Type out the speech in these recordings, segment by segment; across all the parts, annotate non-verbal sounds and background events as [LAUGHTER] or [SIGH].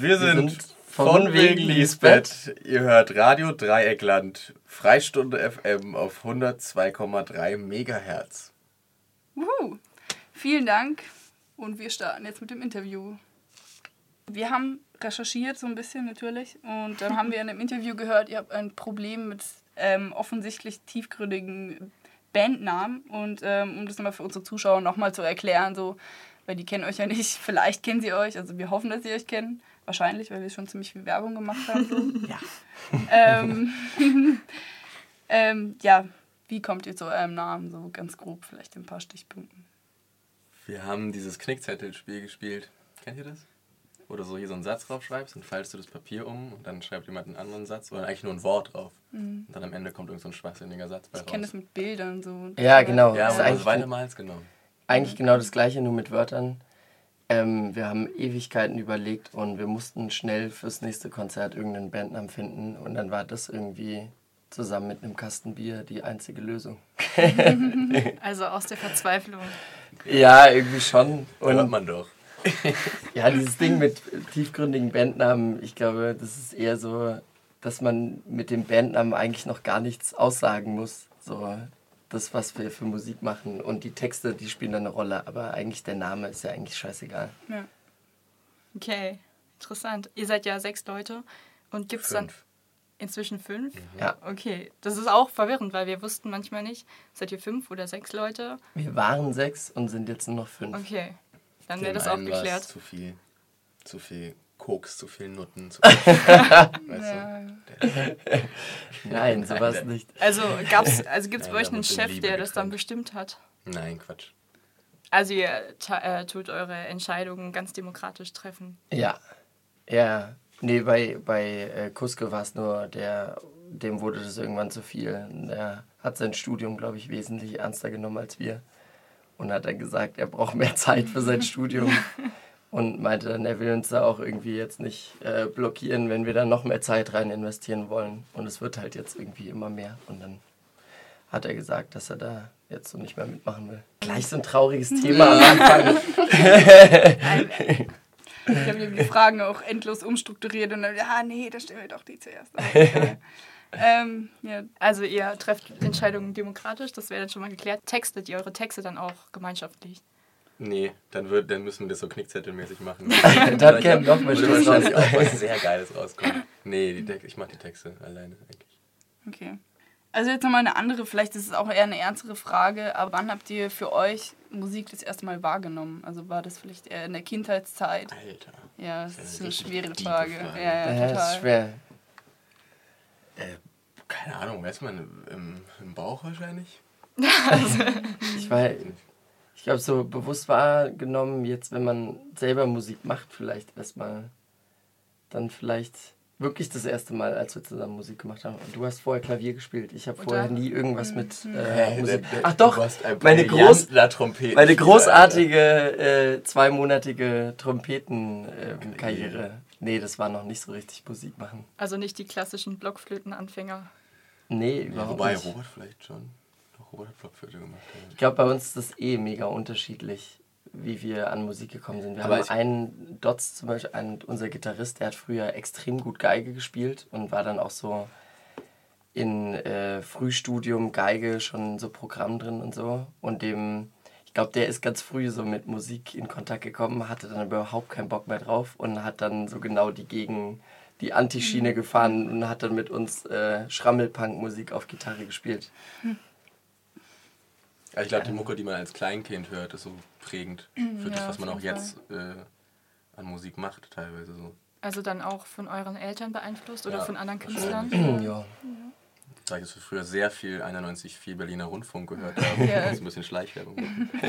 Wir sind, von wegen Lisbeth. Ihr hört Radio Dreieckland, Freistunde FM auf 102,3 Megahertz. Wuhu. Vielen Dank und wir starten jetzt mit dem Interview. Wir haben recherchiert so ein bisschen natürlich und dann haben wir in einem Interview gehört, ihr habt ein Problem mit ähm, offensichtlich tiefgründigen Bandnamen und ähm, um das nochmal für unsere Zuschauer nochmal zu erklären, so, weil die kennen euch ja nicht, [LAUGHS] vielleicht kennen sie euch, also wir hoffen, dass sie euch kennen, wahrscheinlich, weil wir schon ziemlich viel Werbung gemacht haben. So. [LAUGHS] Ja. ähm, [LAUGHS] ähm, ja, wie kommt ihr zu eurem Namen, so ganz grob, vielleicht in ein paar Stichpunkten. Wir haben dieses Knickzettelspiel gespielt. Kennt ihr das? Wo du so hier so einen Satz draufschreibst und faltest du das Papier um und dann schreibt jemand einen anderen Satz oder eigentlich nur ein Wort drauf. Und dann am Ende kommt irgend so ein schwachsinniger Satz bei Ich kenne das mit Bildern so. Ja, genau. Ja, Das ist weitermalst, genau. eigentlich genau das gleiche, nur mit Wörtern. Ähm, wir haben Ewigkeiten überlegt und wir mussten schnell fürs nächste Konzert irgendeinen Bandnamen finden und dann war das irgendwie zusammen mit einem Kasten Bier die einzige Lösung. [LAUGHS] Also aus der Verzweiflung. Ja, irgendwie schon. Hört Und man doch. [LAUGHS] ja, dieses Ding mit tiefgründigen Bandnamen, ich glaube, das ist eher so, dass man mit dem Bandnamen eigentlich noch gar nichts aussagen muss. So das, was wir für Musik machen und die Texte, die spielen dann eine Rolle, aber eigentlich der Name ist ja eigentlich scheißegal. Ja. Okay, interessant. Ihr seid ja sechs Leute und gibt es dann inzwischen fünf? Ja. Okay, das ist auch verwirrend, weil wir wussten manchmal nicht, seid ihr fünf oder sechs Leute? Wir waren sechs und sind jetzt nur noch fünf. Okay, dann wäre das auch geklärt. Zu viel, zu viel Koks, zu viel Nutten, zu [LAUGHS] viel weißt Ja. du? Nein, sowas nicht. Also, gab's, also gibt es bei euch einen Chef, Liebe der das dann bestimmt hat? Nein, Quatsch. Also ihr ta- äh, tut eure Entscheidungen ganz demokratisch treffen. Ja. Ja. Nee, bei, bei äh, Kuske war es nur, der, dem wurde das irgendwann zu viel. Der hat sein Studium, glaube ich, wesentlich ernster genommen als wir. Und hat dann gesagt, er braucht mehr Zeit für sein Studium. [LAUGHS] Und meinte dann, er will uns da auch irgendwie jetzt nicht äh, blockieren, wenn wir da noch mehr Zeit rein investieren wollen. Und es wird halt jetzt irgendwie immer mehr. Und dann hat er gesagt, dass er da jetzt so nicht mehr mitmachen will. Gleich so ein trauriges Thema am [LAUGHS] Anfang. Ich habe die Fragen auch endlos umstrukturiert und dann, ja, nee, da stellen wir doch die zuerst. [LAUGHS] Ähm, ja, Also ihr trefft Entscheidungen demokratisch, das wäre dann schon mal geklärt. Textet ihr eure Texte dann auch gemeinschaftlich? Nee, dann, wird, dann müssen wir das so knickzettelmäßig machen. [LAUGHS] Dann käme noch mal Schluss wahrscheinlich auch was sehr Geiles rauskommen. Nee, ich mache die Texte alleine eigentlich. okay. Also jetzt nochmal eine andere, vielleicht ist es auch eher eine ernstere Frage, aber wann habt ihr für euch Musik das erste Mal wahrgenommen? Also war das vielleicht eher in der Kindheitszeit? Alter. Ja, das Das ist ist eine schwere Frage. Frage. Ja, ja, Ja, total. das ist schwer. Äh, keine Ahnung, weiß man, im, im Bauch wahrscheinlich? [LAUGHS] Ich ich glaube, so bewusst wahrgenommen, jetzt, wenn man selber Musik macht, vielleicht erstmal, dann vielleicht wirklich das erste Mal, als wir zusammen Musik gemacht haben. Und du hast vorher Klavier gespielt. Ich habe vorher nie irgendwas mit äh, Äh, Musik. der- der- Ach doch, meine, groß, meine großartige äh, zweimonatige Trompetenkarriere. nee, das war noch nicht so richtig Musik machen. Also nicht die klassischen Blockflötenanfänger. Nee, überhaupt wobei, nicht. Robert vielleicht schon. Robert hat Blockflöte gemacht. Ich glaube, bei uns ist das eh mega unterschiedlich, wie wir an Musik gekommen sind. Wir Aber haben ich- einen Dotz zum Beispiel, einen, unser Gitarrist, der hat früher extrem gut Geige gespielt und war dann auch so in äh, Frühstudium Geige schon so Programm drin und so. Und dem, ich glaube, der ist ganz früh so mit Musik in Kontakt gekommen, hatte dann überhaupt keinen Bock mehr drauf und hat dann so genau die Gegen die Antischiene gefahren und hat dann mit uns äh, Schrammelpunk-Musik auf Gitarre gespielt. Ja, ich glaube, die Mucke, die man als Kleinkind hört, ist so prägend [CLEARS THROAT] für das, Ja, was man auch jetzt äh, an Musik macht, teilweise so. Also dann auch von euren Eltern beeinflusst oder Ja, von anderen. Künstlern? ja. Da ich das früher sehr viel 91,4 Berliner Rundfunk gehört [LAUGHS] habe, Ja. muss ein bisschen Schleichwerbung. [LAUGHS]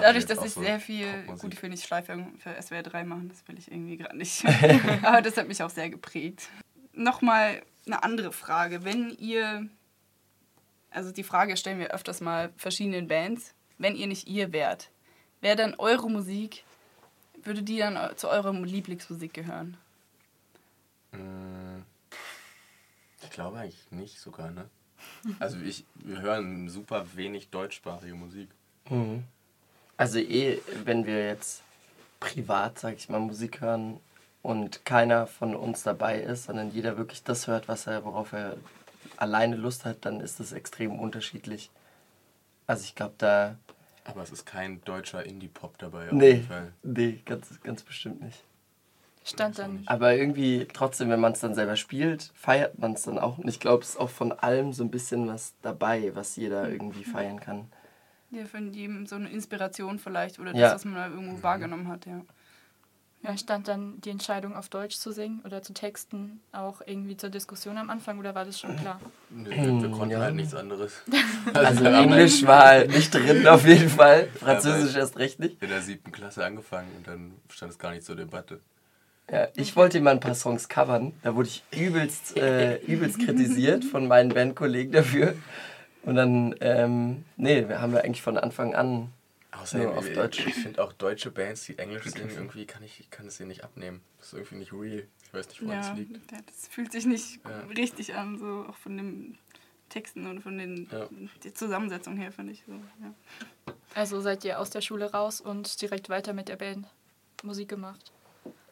Dadurch, Jetzt dass ich so sehr viel, gut, ich will nicht Schleifwerbung für SWR 3 machen, das will ich irgendwie gerade nicht. [LAUGHS] Aber das hat mich auch sehr geprägt. Nochmal eine andere Frage. Wenn ihr, also die Frage stellen wir öfters mal verschiedenen Bands, wenn ihr nicht ihr wärt, wäre dann eure Musik, würde die dann zu eurer Lieblingsmusik gehören? Mm, Ich glaube eigentlich nicht sogar, ne? Also ich, wir hören super wenig deutschsprachige Musik. Mhm. Also eh, wenn wir jetzt privat, sag ich mal, Musik hören und keiner von uns dabei ist, sondern jeder wirklich das hört, was er, worauf er alleine Lust hat, dann ist das extrem unterschiedlich. Also ich glaube, da. Aber es ist kein deutscher Indie-Pop dabei. Auf Nee, jeden Fall. nee, ganz, ganz bestimmt nicht. Stand dann. nicht. Aber irgendwie trotzdem, wenn man es dann selber spielt, feiert man es dann auch. Und ich glaube, es ist auch von allem so ein bisschen was dabei, was jeder irgendwie feiern kann. Ja, von jedem so eine Inspiration vielleicht oder Ja. das, was man da irgendwo wahrgenommen hat, ja. Ja, stand dann die Entscheidung auf Deutsch zu singen oder zu texten auch irgendwie zur Diskussion am Anfang oder war das schon klar? Nö, wir, konnten ja. halt nichts anderes. [LAUGHS] Also [LAUGHS] haben Englisch war halt nicht drin [LAUGHS] auf jeden Fall. Französisch Ja, erst recht nicht. in der siebten Klasse angefangen und dann stand es gar nicht zur Debatte. Ja, ich wollte mal ein paar Songs covern. Da wurde ich übelst, äh, übelst kritisiert von meinen Bandkollegen dafür. Und dann, ähm, nee, wir haben ja eigentlich von Anfang an. Außerdem, Nur auf ich, Deutsch. ich finde auch deutsche Bands, die Englisch singen, irgendwie kann ich kann es denen nicht abnehmen. Das ist irgendwie nicht real. Ich weiß nicht, woran es Ja, liegt. ja, das fühlt sich nicht Ja. richtig an, so auch von den Texten und von den Ja. die Zusammensetzung her, finde ich so. Ja. Also seid ihr aus der Schule raus und direkt weiter mit der Band Musik gemacht?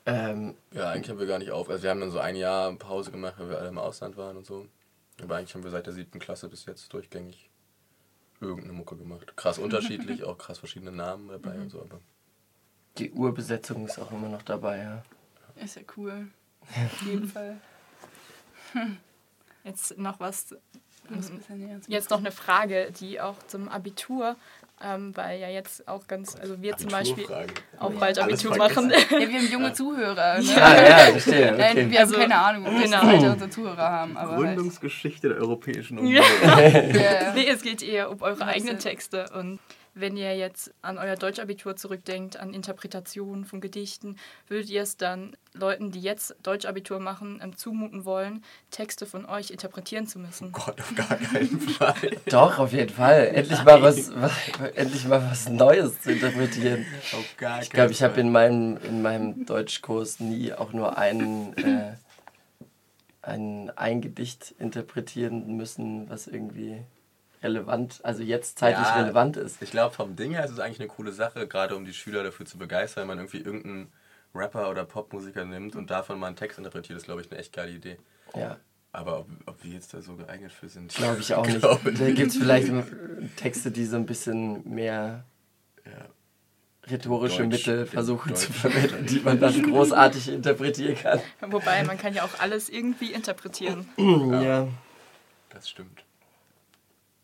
Ähm, Ja, eigentlich haben wir gar nicht auf. Also wir haben dann so ein Jahr Pause gemacht, weil wir alle im Ausland waren und so. Aber eigentlich haben wir seit der siebten Klasse bis jetzt durchgängig irgendeine Mucke gemacht. Krass unterschiedlich, auch krass verschiedene Namen dabei und so. Aber die Urbesetzung ist auch immer noch dabei, ja. Ist ja cool. Auf jeden Fall. Jetzt noch was, zum jetzt noch eine Frage, die auch zum Abitur, ähm, weil ja jetzt auch ganz, also wir zum Beispiel auch bald Abitur vergessen. machen. Ja, wir haben junge Zuhörer. [LAUGHS] Ne? Ah, ja, verstehe. Nein, Okay. wir haben Also, keine Ahnung, ob wir genau. Alter unserer Zuhörer haben. Aber halt. Gründungsgeschichte der Europäischen Ja. Ja, [LAUGHS] ja. Nee, es geht eher um eure Ja, eigenen ja- Texte. Und wenn ihr jetzt an euer Deutschabitur zurückdenkt, an Interpretationen von Gedichten, würdet ihr es dann Leuten, die jetzt Deutschabitur machen, ähm, zumuten wollen, Texte von euch interpretieren zu müssen? Gott, auf gar keinen Fall. [LAUGHS] Doch, auf jeden Fall. Endlich mal was, was, endlich mal was Neues zu interpretieren. Auf gar Ich glaube, ich habe in meinem, in meinem Deutschkurs nie auch nur einen, äh, ein, ein Gedicht interpretieren müssen, was irgendwie relevant, also jetzt zeitlich Ja. relevant ist. Ich glaube, vom Ding her ist es eigentlich eine coole Sache, gerade um die Schüler dafür zu begeistern, wenn man irgendwie irgendeinen Rapper oder Popmusiker nimmt und davon mal einen Text interpretiert, ist, glaube ich, eine echt geile Idee. Ja, Aber ob, ob wir jetzt da so geeignet für sind, glaube ich auch [LAUGHS] nicht. Da gibt es vielleicht Texte, die so ein bisschen mehr Ja. rhetorische Deutsch, Mittel versuchen zu Deutsch. verwenden, die man dann großartig interpretieren kann. Wobei, man kann ja auch alles irgendwie interpretieren. [CLEARS THROAT] Ja. Das stimmt.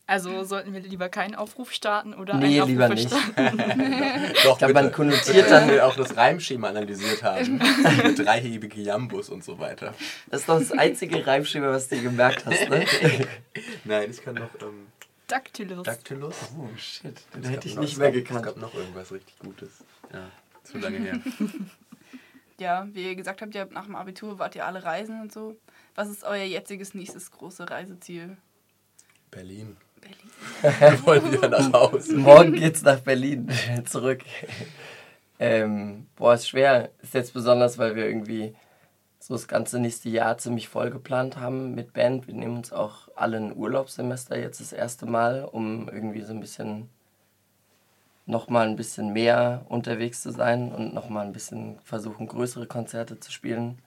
Also sollten wir lieber keinen Aufruf starten oder Nee, einen lieber Aufruf nicht. starten? [LAUGHS] Doch, glaub, man konnotiert dann wir auch das Reimschema analysiert haben. [LAUGHS] Dreihebige Jambus und so weiter. Das ist doch das einzige Reimschema, was du gemerkt hast, ne? [LAUGHS] Nein, ich kann noch ähm, Dactylus. Dactylus. Oh shit, den hätte ich noch- nicht mehr gekannt. Es gab noch irgendwas richtig Gutes. Ja, zu lange her. ja, wie ihr gesagt habt, ihr habt nach dem Abitur wart ihr alle reisen und so. Was ist euer jetziges nächstes große Reiseziel? Berlin. Berlin. [LAUGHS] Wir wollen wieder nach Hause. Morgen geht's nach Berlin [LAUGHS] zurück. Ähm, boah, ist schwer. Ist jetzt besonders, weil wir irgendwie so das ganze nächste Jahr ziemlich voll geplant haben mit Band. Wir nehmen uns auch alle ein Urlaubssemester jetzt das erste Mal, um irgendwie so ein bisschen nochmal ein bisschen mehr unterwegs zu sein und nochmal ein bisschen versuchen, größere Konzerte zu spielen.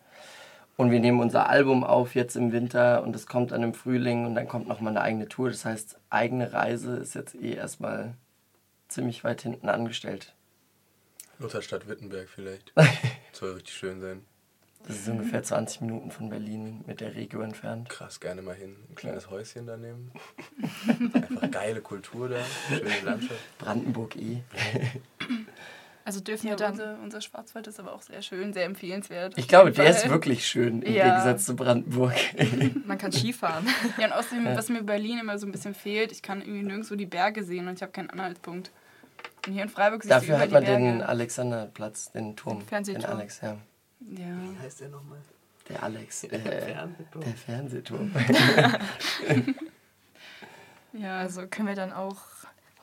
Und wir nehmen unser Album auf jetzt im Winter und es kommt dann im Frühling und dann kommt nochmal eine eigene Tour. Das heißt, eigene Reise ist jetzt eh erstmal ziemlich weit hinten angestellt. Lutherstadt Wittenberg vielleicht. [LAUGHS] Soll richtig schön sein. Das ist ungefähr 20 Minuten von Berlin mit der Regio entfernt. Krass, gerne mal hin. Ein kleines Häuschen da nehmen. [LAUGHS] Einfach geile Kultur da. Schöne Landschaft. Brandenburg eh. Also dürfen Ja, wir dann. unser, unser Schwarzwald ist aber auch sehr schön, sehr empfehlenswert. Ich glaube, der ist wirklich schön im Ja. Gegensatz zu Brandenburg. [LAUGHS] Man kann Skifahren. Ja, und außerdem, was mir in Berlin immer so ein bisschen fehlt, ich kann irgendwie nirgendwo die Berge sehen und ich habe keinen Anhaltspunkt. Und hier in Freiburg siehst Dafür hat die man Berge. den Alexanderplatz, den Turm. Den Fernsehturm. Den Alex, ja. Ja. heißt der nochmal? Der Alex. [LAUGHS] Äh, Fernsehturm. der Fernsehturm. [LAUGHS] ja, Also können wir dann auch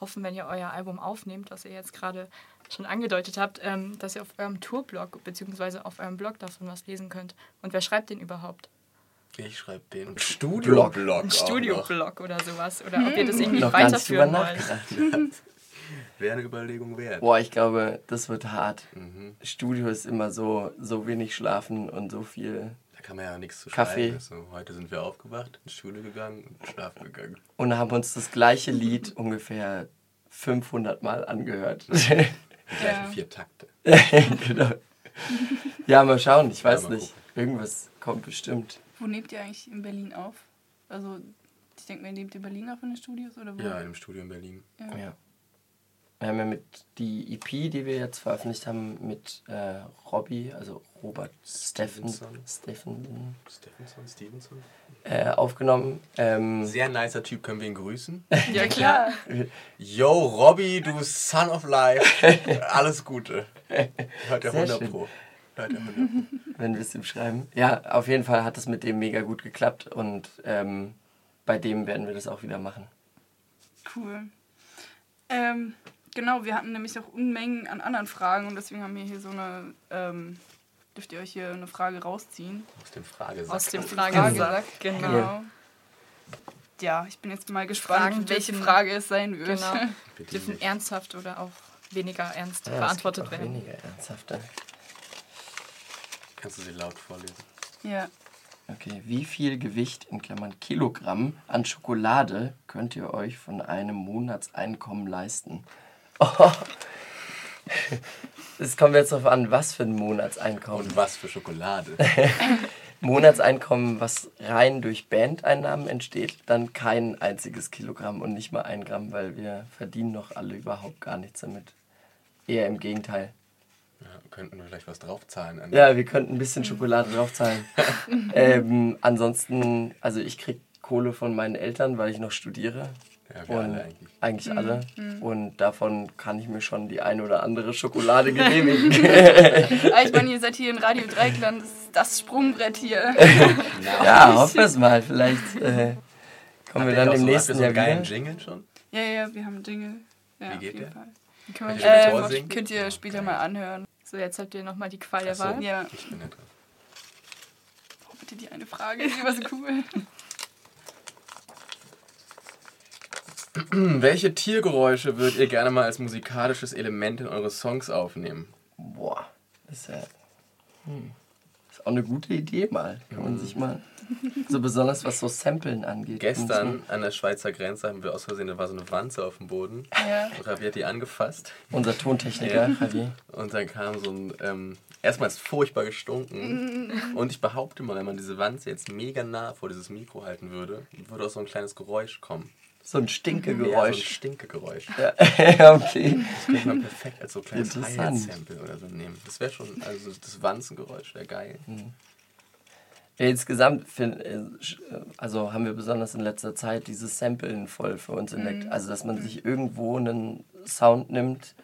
hoffen, wenn ihr euer Album aufnehmt, was ihr jetzt gerade schon angedeutet habt, ähm, dass ihr auf eurem Tourblog bzw. auf eurem Blog davon was lesen könnt. Und wer schreibt den überhaupt? Ich schreibe den Blog. Studio-Blog. Ein. Studioblog oder sowas. Oder ob ihr das irgendwie Noch weiterführen wollt. [LAUGHS] Wäre eine Überlegung wert. Boah, ich glaube, das wird hart. Mhm. Studio ist immer so, so wenig schlafen und so viel. Da kann man ja nichts zu Kaffee. schreiben. Also, heute sind wir aufgewacht, in die Schule gegangen und schlafen gegangen. Und haben uns das gleiche Lied ungefähr 500 Mal angehört. Die gleichen [LAUGHS] Ja. vier Takte. [LAUGHS] genau. Ja, mal schauen, ich weiß mal nicht. Irgendwas kommt bestimmt. Wo nehmt ihr eigentlich in Berlin auf? Also, ich denke mal, ihr nehmt in Berlin auf in den Studios oder wo? Ja, in einem Studio in Berlin. Ja. Wir haben ja mit die EP, die wir jetzt veröffentlicht haben, mit äh, Robbie, also Robert Stevenson. Steffen Stephenson, Stevenson. äh, aufgenommen. Ähm, Sehr nicer Typ, können wir ihn grüßen? [LAUGHS] Ja, klar. [LAUGHS] Yo, Robby, du Son of Life. [LAUGHS] Alles Gute. Hört der Sehr 100 schön. Pro. Hört der 100 Pro. wenn wir es ihm schreiben. Ja, auf jeden Fall hat es mit dem mega gut geklappt und ähm, bei dem werden wir das auch wieder machen. Cool. Ähm, genau, wir hatten nämlich noch Unmengen an anderen Fragen und deswegen haben wir hier so eine, ähm, dürft ihr euch hier eine Frage rausziehen. Aus dem Fragesack. Aus dem Fragesack, Fragesack. Genau. Genau. Ja, ich bin jetzt mal gespannt, Fragen welche dürfen- Frage es sein wird. Genau. [LAUGHS] Bitte Dürfen nicht. ernsthaft oder auch weniger ernst Ja, es beantwortet gibt auch werden. Weniger ernsthafter. Kannst du sie laut vorlesen? Ja. Okay, wie viel Gewicht in Klammern Kilogramm an Schokolade könnt ihr euch von einem Monatseinkommen leisten? Oh. [LAUGHS] Es kommt jetzt darauf an, was für ein Monatseinkommen. Und was für Schokolade? [LAUGHS] Monatseinkommen, was rein durch Bandeinnahmen entsteht, dann kein einziges Kilogramm und nicht mal ein Gramm, weil wir verdienen noch alle überhaupt gar nichts damit. Eher im Gegenteil. Ja, könnten wir vielleicht was draufzahlen. Ja, wir könnten ein bisschen Schokolade draufzahlen. [LAUGHS] ähm, ansonsten, also ich krieg Kohle von meinen Eltern, weil ich noch studiere. Ja, wir Und alle eigentlich. eigentlich alle. Und davon kann ich mir schon die eine oder andere Schokolade genehmigen. [LAUGHS] [LAUGHS] Ah, ich meine, ihr seid hier in Radio Dreikland, das ist das Sprungbrett hier. [LAUGHS] ja, hoffen wir es mal. Vielleicht äh, kommen wir dann im so, nächsten ihr Jahr so einen geilen wieder. Jingle schon? Ja, ja, wir haben einen Jingle. Ja, Wie geht auf jeden der? Fall. Können wir Kann ich äh, das Ähm, könnt ihr später mal anhören. so, jetzt habt ihr nochmal die Qual der Ach so. Wahl. Ja. Ich bin ja dran. Oh, bitte die eine Frage, die war so cool. Hm, [CLEARS THROAT] welche Tiergeräusche würdet ihr gerne mal als musikalisches Element in eure Songs aufnehmen? Boah, das ist ja. Hm, ist auch eine gute Idee mal. Kann man sich mal. So besonders was so Samplen angeht. Gestern an der Schweizer Grenze haben wir aus Versehen, da war so eine Wanze auf dem Boden. Ja. Und Ravi hat die angefasst. Unser Tontechniker, Javi. Und dann kam so ein, ähm, erstmal ist furchtbar gestunken. Und ich behaupte mal, wenn man diese Wanze jetzt mega nah vor dieses Mikro halten würde, würde auch so ein kleines Geräusch kommen. So ein Ja, so ein Stinkegeräusch. Stinkegeräusch. [LAUGHS] Ja, okay. Das könnte man perfekt als so kleines. Hi-Hat-Sample oder so nehmen. Das wäre schon, also das Wanzengeräusch wäre geil. Ja, insgesamt find, äh, äh, also haben wir besonders in letzter Zeit dieses Samplen voll für uns entdeckt. Also dass man sich irgendwo einen Sound nimmt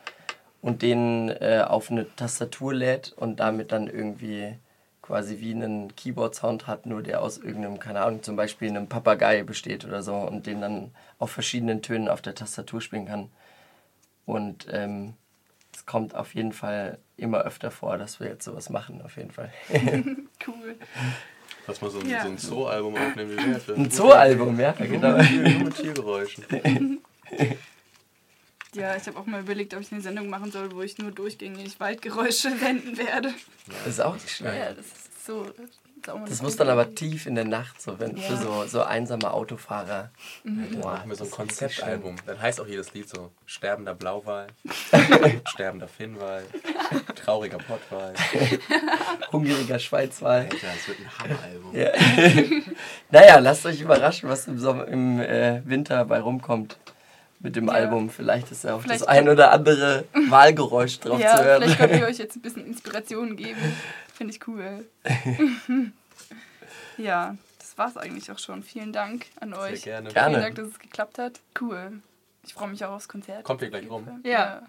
und den äh, auf eine Tastatur lädt und damit dann irgendwie quasi wie einen Keyboard-Sound hat, nur der aus irgendeinem, keine Ahnung, zum Beispiel einem Papagei besteht oder so und den dann auf verschiedenen Tönen auf der Tastatur spielen kann. Und ähm, es kommt auf jeden Fall immer öfter vor, dass wir jetzt sowas machen, auf jeden Fall. [LAUGHS] Cool. Lass mal so, ein- Ja. so ein Zoo-Album aufnehmen, wie? Ein Zoo-Album, ja, genau. Nur mit, Tier, Ja, ich habe auch mal überlegt, ob ich eine Sendung machen soll, wo ich nur durchgängig Waldgeräusche [LAUGHS] wenden werde. Das ist auch nicht schlecht. Ja, das ist so. Das muss dann aber tief in der Nacht, so wenn für so, so einsame Autofahrer. Dann Boah, machen wir so ein Konzeptalbum. Dann heißt auch jedes Lied so: Sterbender Blauwal, [LAUGHS] Sterbender Finnwal, Trauriger Pottwal. [LAUGHS] Hungriger Schweizwal. Alter, das wird ein Hammeralbum. Ja. naja, lasst euch überraschen, was im, Sommer, im äh, Winter bei rumkommt mit dem Ja. Album. Vielleicht ist ja auch Vielleicht das ein oder andere [LAUGHS] Wahlgeräusch drauf Ja, zu hören. vielleicht könnt ihr euch jetzt [LAUGHS] ein bisschen Inspiration geben. Finde ich cool. [LAUGHS] ja, das war's eigentlich auch schon. Vielen Dank an Sehr euch. gerne. Gerne. Vielen Dank, dass es geklappt hat. Cool. Ich freue mich auch aufs Konzert. Kommt ihr gleich rum? Ja.